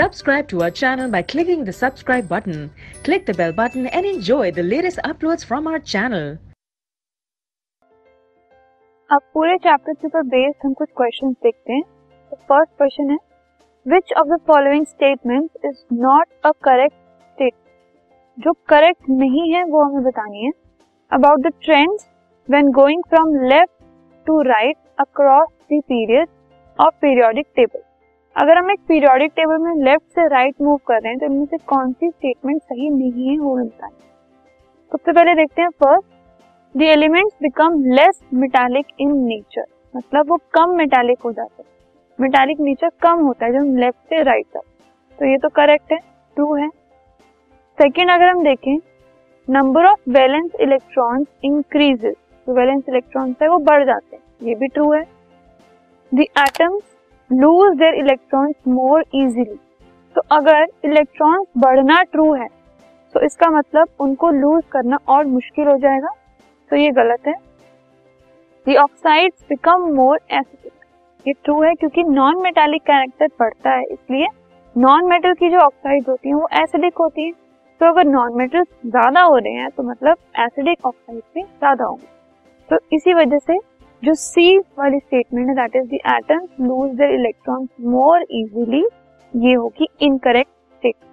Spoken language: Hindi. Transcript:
Subscribe to our channel by clicking the subscribe button. Click the bell button and enjoy the latest uploads from our channel. अब पूरे चैप्टर के ऊपर बेस्ड हम कुछ क्वेश्चंस देखते हैं फ़र्स्ट क्वेश्चन है which of the following statement is not a correct state जो करेक्ट नहीं है, वो हमें बतानी है about the trends when going from left to right across the period of periodic table अगर हम एक पीरियोडिक टेबल में लेफ़्ट से राइट मूव कर रहे हैं तो इनमें से कौन सी स्टेटमेंट सही नहीं है, वो हमें बतानी सबसे पहले देखते हैं first the elements become less metallic in nature मतलब वो कम मेटालिक हो जाते हैं। मेटालिक नेचर कम होता है जब हम लेफ़्ट से राइट तक तो ये तो करेक्ट है टू है। सेकेंड अगर हम देखें number of valence electrons increases जो वैलेंस इलेक्ट्रॉन्स है, वो बढ़ जाते हैं। ये भी ट्रू है। The atoms lose their electrons more easily तो अगर इलेक्ट्रॉन्स बढ़ना ट्रू है तो इसका मतलब उनको लूज करना और मुश्किल हो जाएगा। तो ये गलत है। The oxides become more acidic ये ट्रू है क्योंकि नॉन मेटालिक कैरेक्टर बढ़ता है, इसलिए नॉन मेटल की जो ऑक्साइड होती है, वो एसिडिक होती है। तो अगर नॉन मेटल ज़्यादा हो रहे हैं तो मतलब एसिडिक ऑक्साइड भी ज़्यादा होंगे। तो इसी वजह से जो सी वाली स्टेटमेंट है that is the atoms lose their electrons more easily ये होगी इनकरेक्ट स्टेटमेंट